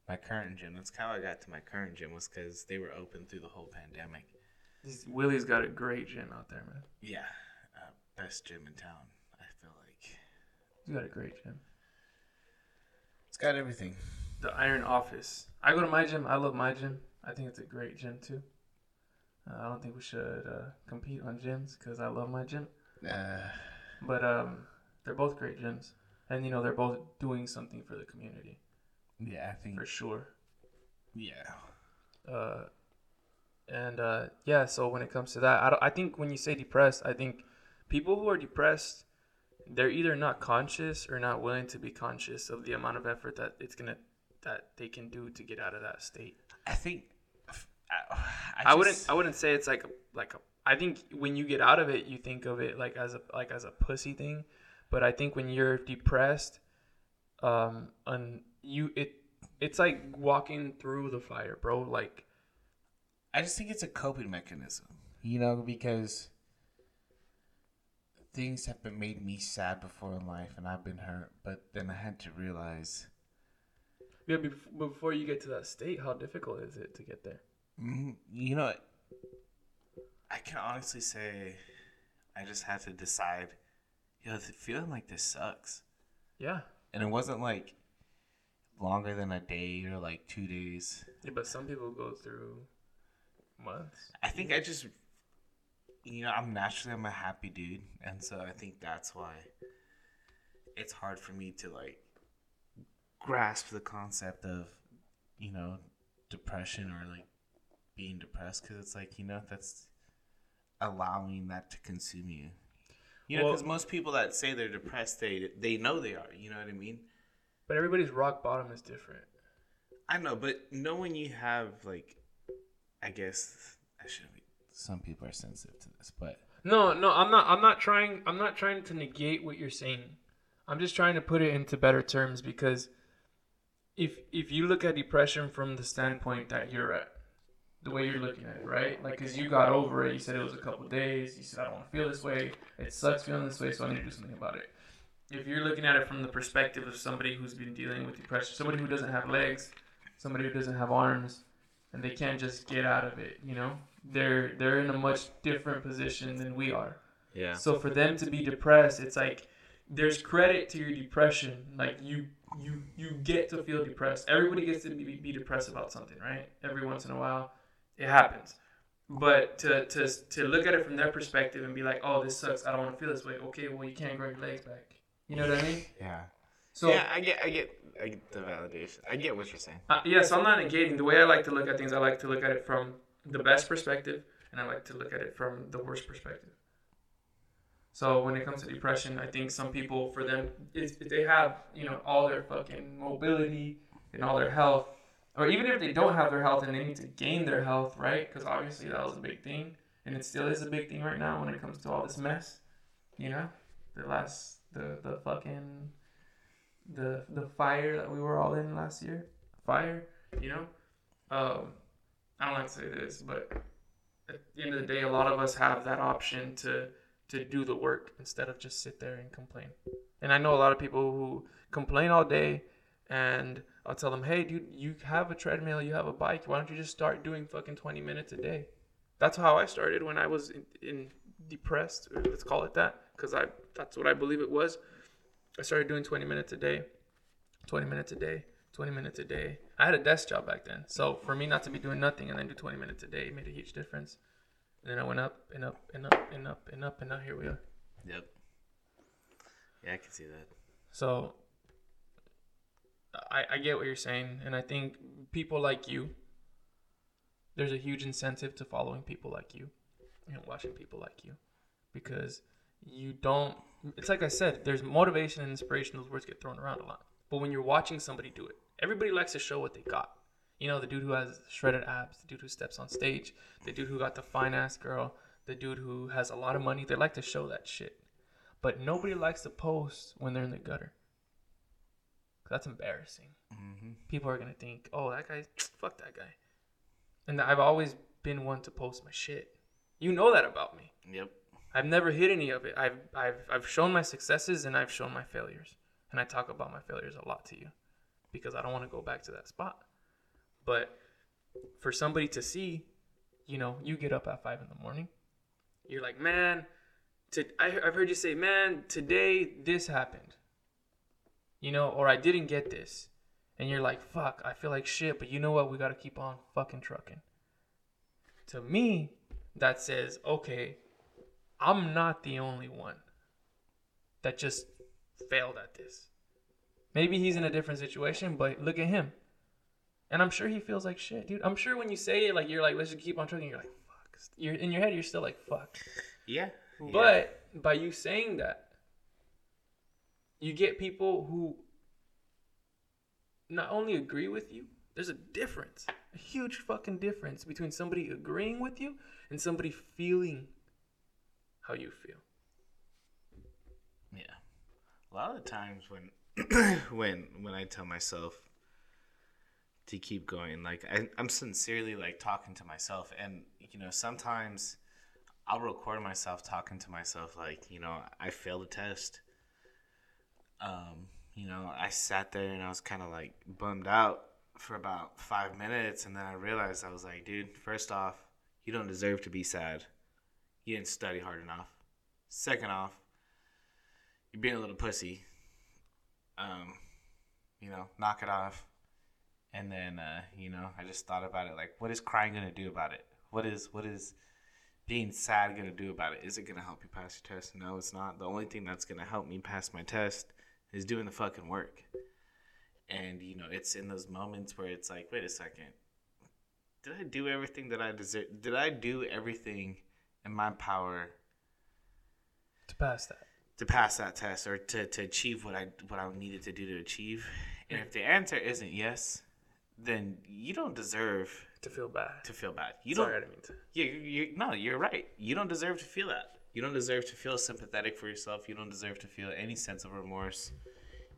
my current gym. That's how I got to my current gym was because they were open through the whole pandemic. Willie's got a great gym out there, man. Yeah, uh, best gym in town. I feel like He's got a great gym. it's got everything. The Iron Office. I go to my gym. I love my gym. I think it's a great gym too. Uh, I don't think we should uh, compete on gyms because I love my gym. Uh, But um, they're both great gyms, and you know they're both doing something for the community yeah, I think for sure. yeah. Uh, and uh, yeah, so when it comes to that, I, I think when you say depressed, I think people who are depressed, they're either not conscious or not willing to be conscious of the amount of effort that it's gonna that they can do to get out of that state. I think I, I, just- wouldn't I wouldn't say it's like a, like a, I think when you get out of it, you think of it like as a like as a pussy thing, but I think when you're depressed, um, and you it it's like walking through the fire, bro. Like I just think it's a coping mechanism, you know, because things have been made me sad before in life, and I've been hurt. But then I had to realize, Yeah, before you get to that state, how difficult is it to get there? Mm, you know, I can honestly say, I just had to decide, yo, the feeling like this sucks, Yeah. and it wasn't like longer than a day or like two days. yeah but some people go through months. I think I just, you know, I'm naturally I'm a happy dude, and so I think that's why it's hard for me to like grasp the concept of, you know, depression or like being depressed because it's like you know that's allowing that to consume you. You know, Well- because most people that say they're depressed, they they know they are. You know what I mean? But everybody's rock bottom is different. I know, but knowing you have like, I guess I shouldn't be. Some people are sensitive to this, but No, no, I'm not. I'm not trying. I'm not trying to negate what you're saying. I'm just trying to put it into better terms because if if you look at depression from the standpoint that you're at, the way you're looking at it, right? Like, cause you got over it. You said it was a couple days. You said I don't want to feel this way. It sucks feeling this way, so I need to do something about it. If you're looking at it from the perspective of somebody who's been dealing with depression, somebody who doesn't have legs, somebody who doesn't have arms, and they can't just get out of it, you know, they're they're in a much different position than we are. yeah, So for them to be depressed, it's like there's credit to your depression. Like you you you get to feel depressed. Everybody gets to be, be depressed about something, right? Every once in a while, it happens. But to, to to look at it from their perspective and be like, oh, this sucks. I don't want to feel this way. Okay, well you can't grow your legs back. You know what I mean? yeah. So yeah, I get, I get, I get the validation. I get what you're saying. Uh, yeah, so I'm not negating. The way I like to look at things, I like to look at it from the best perspective, and I like to look at it from the worst perspective. So when it comes to depression, I think some people, for them, if if they have you know all their fucking mobility and all their health, or even if they don't have their health and they need to gain their health, right? Because obviously that was a big thing, and it still is a big thing right now when it comes to all this mess. You know, the last the the fucking the the fire that we were all in last year, fire. You know, um, I don't like to say this, but at the end of the day, a lot of us have that option to to do the work instead of just sit there and complain. And I know a lot of people who complain all day, and I'll tell them, hey, dude, you have a treadmill, you have a bike. Why don't you just start doing fucking 20 minutes a day? That's how I started when I was in, in depressed, let's call it that, because I that's what I believe it was. I started doing 20 minutes a day, 20 minutes a day, 20 minutes a day. I had a desk job back then. So for me not to be doing nothing and then do 20 minutes a day made a huge difference. And then I went up and up and up and up and up and now here we are. Yep. Yeah, I can see that. So I, I get what you're saying. And I think people like you, there's a huge incentive to following people like you and watching people like you because you don't, it's like I said, there's motivation and inspiration. Those words get thrown around a lot. But when you're watching somebody do it, everybody likes to show what they got. You know, the dude who has shredded abs, the dude who steps on stage, the dude who got the fine ass girl, the dude who has a lot of money. They like to show that shit. But nobody likes to post when they're in the gutter. That's embarrassing. Mm-hmm. People are gonna think, "Oh, that guy, fuck that guy." And I've always been one to post my shit. You know that about me. Yep. I've never hid any of it. I've I've I've shown my successes and I've shown my failures. And I talk about my failures a lot to you because I don't want to go back to that spot. But for somebody to see, you know, you get up at five in the morning, you're like, man, to, I, I've heard you say, man, today this happened, you know, or I didn't get this. And you're like, fuck, I feel like shit, but you know what? We got to keep on fucking trucking. To me, that says, okay, I'm not the only one that just failed at this. Maybe he's in a different situation, but look at him. And I'm sure he feels like shit, dude. I'm sure when you say it, like you're like, let's just keep on trucking. You're like, fuck. You're in your head. You're still like, fuck. Yeah. But by you saying that, you get people who not only agree with you. There's a difference, a huge fucking difference between somebody agreeing with you and somebody feeling how you feel. Yeah. A lot of the times when when when I tell myself to keep going, like I, I'm sincerely like talking to myself, and you know sometimes I'll record myself talking to myself, like you know I failed a test. Um, you know I sat there and I was kind of like bummed out for about five minutes, and then I realized I was like, dude, first off, you don't deserve to be sad. You didn't study hard enough. Second off, you're being a little pussy. Um, you know, knock it off. And then, uh, you know, I just thought about it. Like, what is crying gonna do about it? What is what is being sad gonna do about it? Is it gonna help you pass your test? No, it's not. The only thing that's gonna help me pass my test is doing the fucking work. And you know, it's in those moments where it's like, wait a second, did I do everything that I deserve? Did I do everything in my power To pass that. to pass that test or to, to achieve what I what I needed to do to achieve? And if the answer isn't yes, then you don't deserve To feel bad. to feel bad. You Sorry, I don't. didn't mean to. You, you no, you're right. You don't deserve to feel that. You don't deserve to feel sympathetic for yourself. You don't deserve to feel any sense of remorse.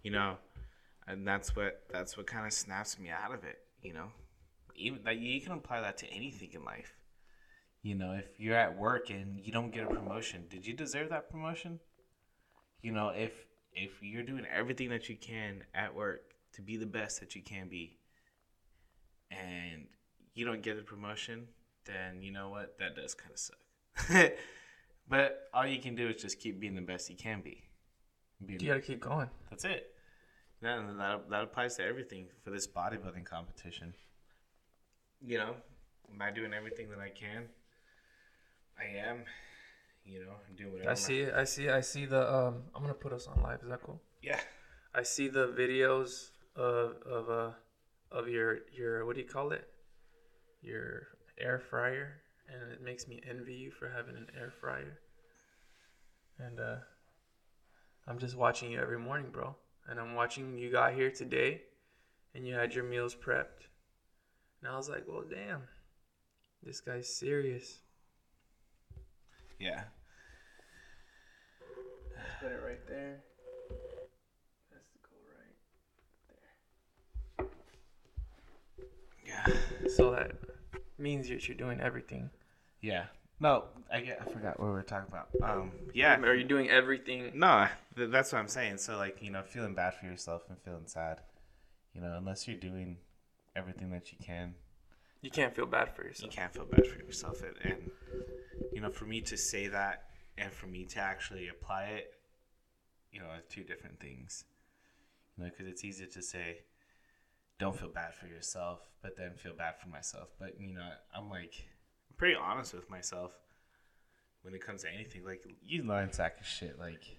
You know, and that's what that's what kind of snaps me out of it. You know, even that you can apply that to anything in life. You know, if you're at work and you don't get a promotion, did you deserve that promotion? You know, if if you're doing everything that you can at work to be the best that you can be, and you don't get the promotion, then you know what? That does kind of suck. but all you can do is just keep being the best you can be. Being- You gotta keep going. that's it. Yeah, that that applies to everything for this bodybuilding competition. You know, am I doing everything that I can? I am. You know, I'm doing whatever. I see. I see. I see the. Um, I'm gonna put us on live. Is that cool? Yeah. I see the videos of of uh of your your what do you call it? Your air fryer, and it makes me envy you for having an air fryer. And uh, I'm just watching you every morning, bro. And I'm watching you got here today, and you had your meals prepped. And I was like, well, damn, this guy's serious. Yeah. Put it right there. That's the go right. There. Yeah. So that means that you're doing everything. Yeah. No, I get. I forgot what we were talking about. Um. Yeah. Are you doing everything? No, th- that's what I'm saying. So like you know, feeling bad for yourself and feeling sad, you know, unless you're doing everything that you can, You can't feel bad for yourself. you can't feel bad for yourself. And, and you know, for me to say that and for me to actually apply it, you know, are two different things. You know, because it's easy to say, don't feel bad for yourself, but then feel bad for myself. But you know, I'm like, I'm pretty honest with myself when it comes to anything. Like you lying sack of shit. Like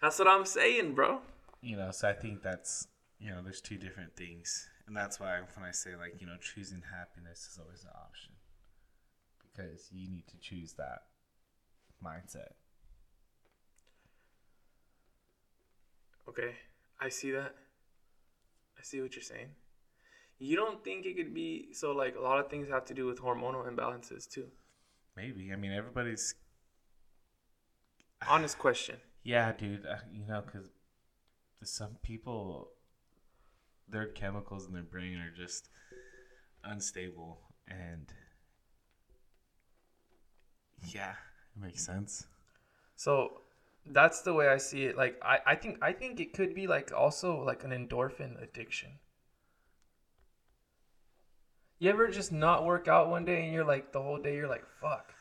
That's what I'm saying, bro. you know so i think that's you know there's two different things and that's why when i say like you know choosing happiness is always an option because you need to choose that mindset Okay, I see that. I see what you're saying. You don't think it could be so like a lot of things have to do with hormonal imbalances too. maybe i mean everybody's Honest question. yeah dude uh, you know because some people their chemicals in their brain are just unstable and yeah it makes sense So that's the way I see it. Like I, I think I think it could be like also like an endorphin addiction. You ever just not work out one day and you're like the whole day you're like fuck.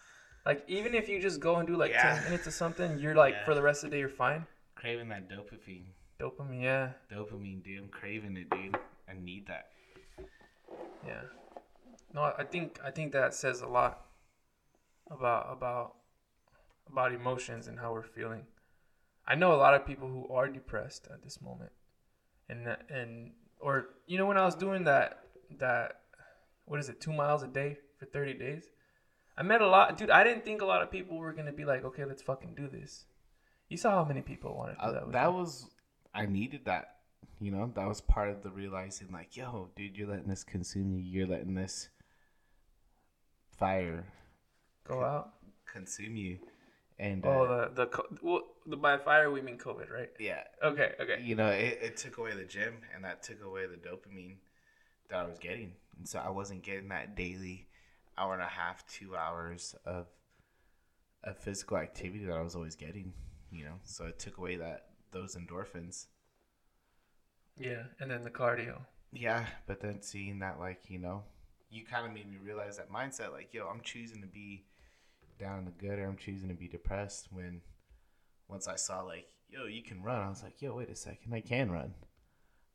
Like even if you just go and do like Yeah. ten minutes of something, you're like Yeah. for the rest of the day you're fine. craving that dopamine Dopamine, yeah, dopamine dude i'm craving it dude i need that yeah. No, I think I think that says a lot about about about emotions and how we're feeling. I know a lot of people who are depressed at this moment, and that- and or you know when I was doing that that what is it two miles a day for thirty days, I met a lot, dude. I didn't think a lot of people were gonna be like, okay, let's fucking do this. You saw how many people wanted to do Uh, that. With that was I needed that. You know, that was part of the realizing like, yo, dude, you're letting this consume you. You're letting this fire go out. consume you. And Oh, uh, the the co- well, the by fire we mean COVID, right? yeah, Okay, okay. you know, it, it took away the gym and that took away the dopamine that I was getting. And so I wasn't getting that daily hour and a half, two hours of of physical activity that I was always getting, you know. So it took away that those endorphins. Yeah, and then the cardio. Yeah, but then seeing that, like, you know, you kind of made me realize that mindset, like, yo, I'm choosing to be down in the gutter. I'm choosing to be depressed. When once I saw, like, yo, you can run, I was like, yo, wait a second, I can run.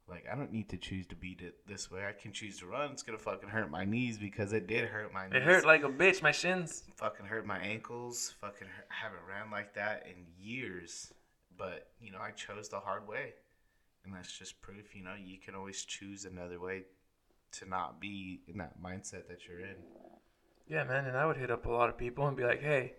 Like, I don't need to choose to beat it this way. I can choose to run. It's gonna fucking hurt my knees because it did hurt my knees. It hurt like a bitch. My shins. fucking hurt my ankles. Fucking hurt, haven't ran like that in years. But you know, I chose the hard way, and that's just proof. You know, you can always choose another way to not be in that mindset that you're in. Yeah, man. And I would hit up a lot of people and be like, hey,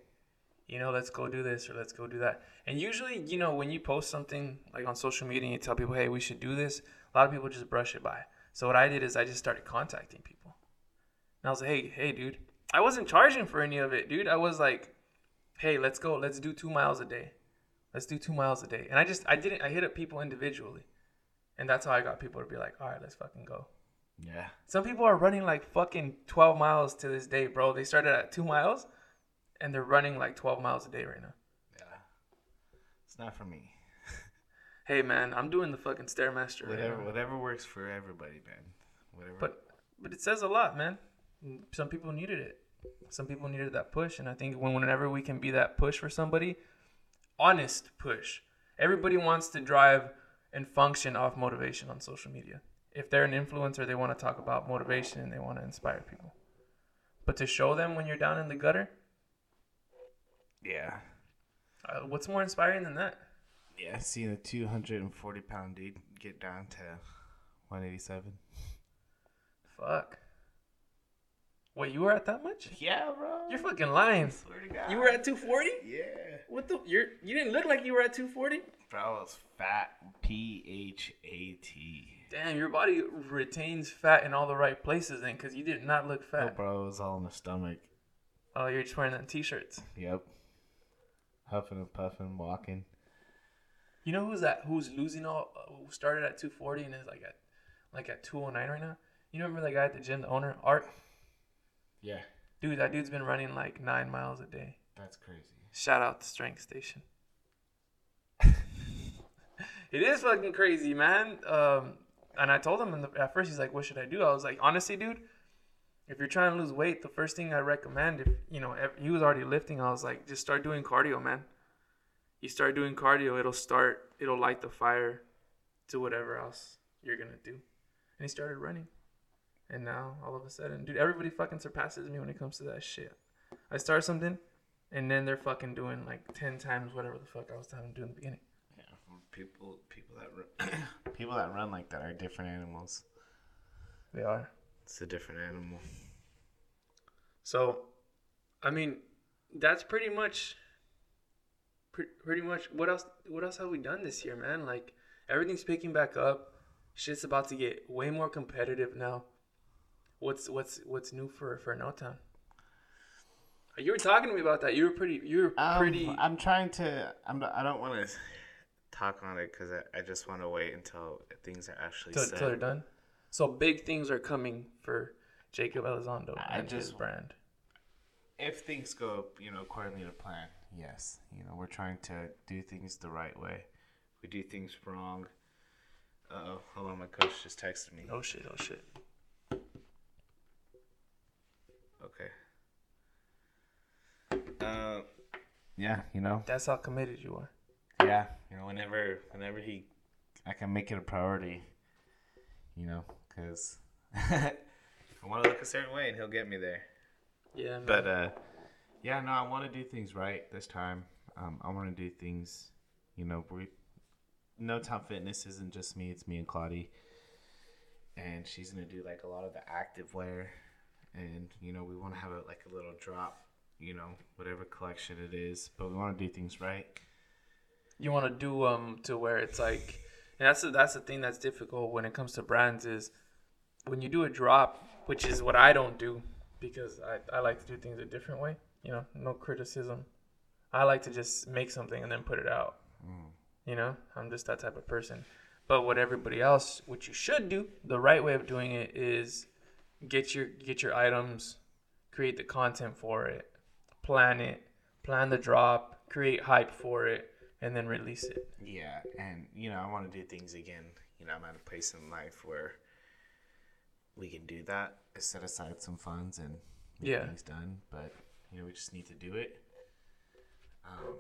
you know, let's go do this or let's go do that. And usually, you know, when you post something like on social media and you tell people, hey, we should do this, a lot of people just brush it by. So what I did is I just started contacting people. And I was like, hey, hey, dude. I wasn't charging for any of it, dude. I was like, hey, let's go. Let's do two miles a day. Let's do two miles a day. And I just, I didn't, I hit up people individually. And that's how I got people to be like, all right, let's fucking go. Yeah, Some people are running like fucking 12 miles to this day, bro. They started at two miles and they're running like 12 miles a day right now. yeah. It's not for me. Hey, man, I'm doing the fucking Stairmaster Whatever, now. whatever works for everybody, man. Whatever. But, but it says a lot, man. Some people needed it. Some people needed that push. And I think when, whenever we can be that push for somebody, honest push. Everybody wants to drive and function off motivation on social media. If they're an influencer, they want to talk about motivation and they want to inspire people. But to show them when you're down in the gutter, yeah, Uh, what's more inspiring than that? Yeah, seeing a 240 pound dude get down to 187. Fuck. Wait, you were at that much? Yeah, bro. You're fucking lying. Swear to God. You were at 240? Yeah. What the? You're you didn't look like you were at 240. Bro, I was fat. P H A T. Damn, your body retains fat in all the right places then, because you did not look Oh, fat. bro, it was all in the stomach. Oh, you're just wearing them t-shirts. Yep. Huffing and puffing, walking. You know who's that? Who's losing all? uh, Who started at 240 and is like at like at 209 right now? You remember that guy at the gym, the owner, Art? Yeah, Dude, that dude's been running like nine miles a day. that's crazy. Shout out to Strength Station. it is fucking crazy, man. Um, and I told him in the, at first, he's like, "What should I do?" I was like, "Honestly, dude, if you're trying to lose weight, the first thing I recommend, if you know, ev- he was already lifting, I was like, just start doing cardio, man. You start doing cardio, it'll start, it'll light the fire to whatever else you're gonna do." And he started running, and now all of a sudden, dude, everybody fucking surpasses me when it comes to that shit. I start something, and then they're fucking doing like ten times whatever the fuck I was telling them to do in the beginning. Yeah, people, people that run, people that run like that are different animals. They are. It's a different animal. So, I mean, that's pretty much, pre- pretty much. What else? What else have we done this year, man? Like everything's picking back up. Shit's about to get way more competitive now. What's what's what's new for for No Time? You were talking to me about that. You were pretty. You were Um, pretty. I'm trying to. I'm. I don't want to talk on it because I, I just want to wait until things are actually till, set. till they're done. So big things are coming for Jacob Elizondo I and his just- brand. If things go, you know, accordingly to plan, yes. You know, we're trying to do things the right way. We do things wrong. Uh oh, hold on, my coach just texted me. Oh shit! Oh shit! Okay. Uh, yeah, you know, That's how committed you are. yeah, you know, whenever, whenever he, I can make it a priority, you know, because I want to look a certain way and he'll get me there. Yeah, man. But uh, yeah, no, I want to do things right this time. Um, I want to do things, you know, we. No Time Fitness isn't just me; it's me and Claudie, and she's gonna do like a lot of the active wear, and you know, we want to have a, like a little drop, you know, whatever collection it is, but we want to do things right. you want to do um to where it's like and that's the, that's the thing that's difficult when it comes to brands is when you do a drop which is what i don't do because i, I like to do things a different way you know no criticism i like to just make something and then put it out mm. you know i'm just that type of person but what everybody else what you should do the right way of doing it is get your get your items create the content for it plan it plan the drop create hype for it and then release it Yeah, and you know, I want to do things again. You know, I'm at a place in life where we can do that, set aside some funds and get Yeah. things done. But you know, we just need to do it. Um,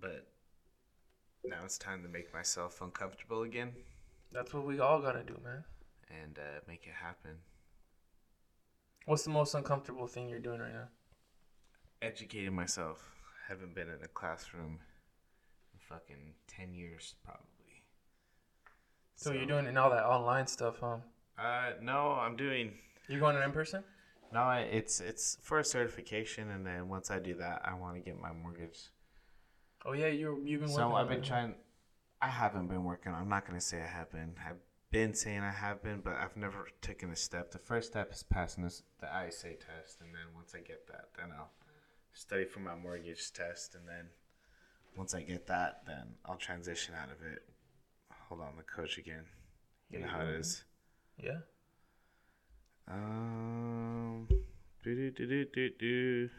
but now it's time to make myself uncomfortable again That's what we all gotta do, man. and uh, make it happen. What's the most uncomfortable thing you're doing right now? Educating myself. Haven't been in a classroom in fucking ten years, probably. So, you're doing all that online stuff, huh? Uh, no, I'm doing. You're going in person? No, I- it's it's for a certification, and then once I do that, I want to get my mortgage. Oh yeah, you you've been working. So I've been trying. I haven't been working. I'm not gonna say I have been. I've been saying I have been, but I've never taken a step. The first step is passing this the ISA test, and then once I get that, then I'll study for my mortgage test, and then once I get that, then I'll transition out of it. Hold on, the coach again. You know how it is. Yeah. Um, do do do do do do.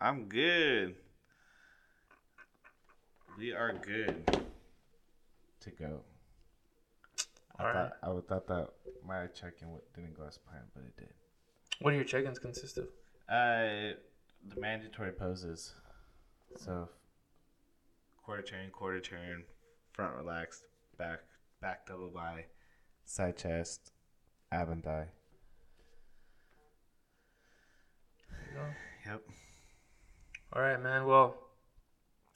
I'm good. We are good to go. I All right. thought I would thought that my check-in didn't go as planned, but it did. What do your check-ins consist of? Uh, the mandatory poses. So, quarter turn, quarter turn, front relaxed, back back double bi, side chest, ab and thigh. You know? Yep. All right, man. Well,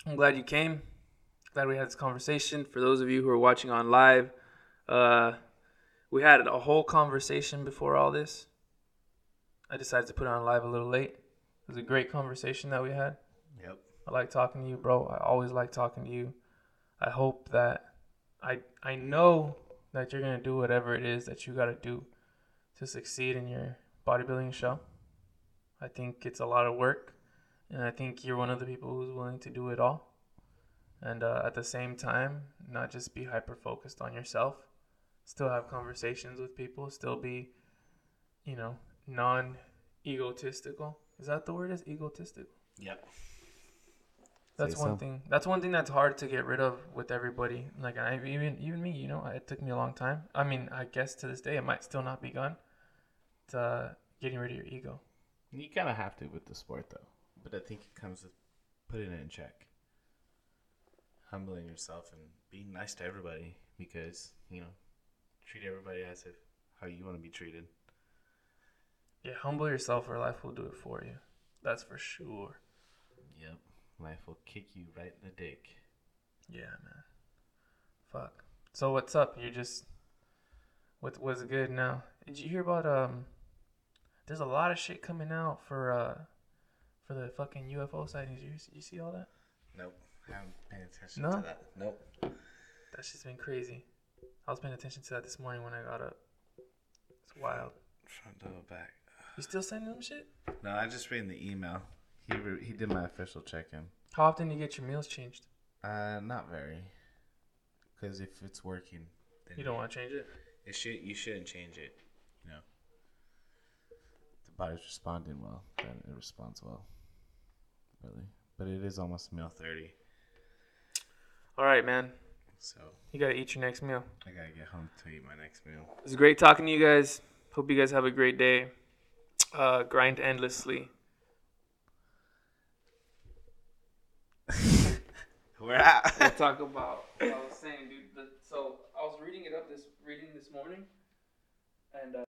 I'm glad you came. glad we had this conversation. For those of you who are watching on live, uh, we had a whole conversation before all this. I decided to put it on live a little late. It was a great conversation that we had. Yep. I like talking to you, bro. I always like talking to you. I hope that I I know that you're gonna do whatever it is that you gotta do to succeed in your bodybuilding show. I think it's a lot of work, and I think you're one of the people who's willing to do it all. And uh, at the same time, not just be hyper focused on yourself. Still have conversations with people. Still be, you know, non egotistical. Is that the word? Is egotistical? Yep. That's Say one so. thing. That's one thing that's hard to get rid of with everybody. Like I even even me, you know, it took me a long time. I mean, I guess to this day it might still not be gone. To uh, getting rid of your ego. You kind of have to with the sport, though. But I think it comes with putting it in check. Humbling yourself and being nice to everybody because you know, treat everybody as if how you want to be treated. Yeah, humble yourself, or life will do it for you. That's for sure. Yep. Life will kick you right in the dick. Yeah, man. Fuck. So what's up? You're just what what's good now? Did you hear about um? There's a lot of shit coming out for uh, for the fucking UFO sightings. You you see all that? Nope. I haven't paid attention No? to that. Nope. That shit's been crazy. I was paying attention to that this morning when I got up. It's wild. Front door back. You still sending them shit? No, I just read in the email. He re- he did my official check-in. How often do you get your meals changed? Uh, not very. Because if it's working, Then You don't want to change it? It should. You shouldn't change it. You know. the body's responding well, then it responds well. Really. But it is almost meal 30. All right, man. So You gotta eat your next meal. I gotta get home to eat my next meal. It was great talking to you guys. Hope you guys have a great day. Uh, grind endlessly. We're at. We'll talk about what I was saying, dude. The, so I was reading it up this reading this morning, and. Uh,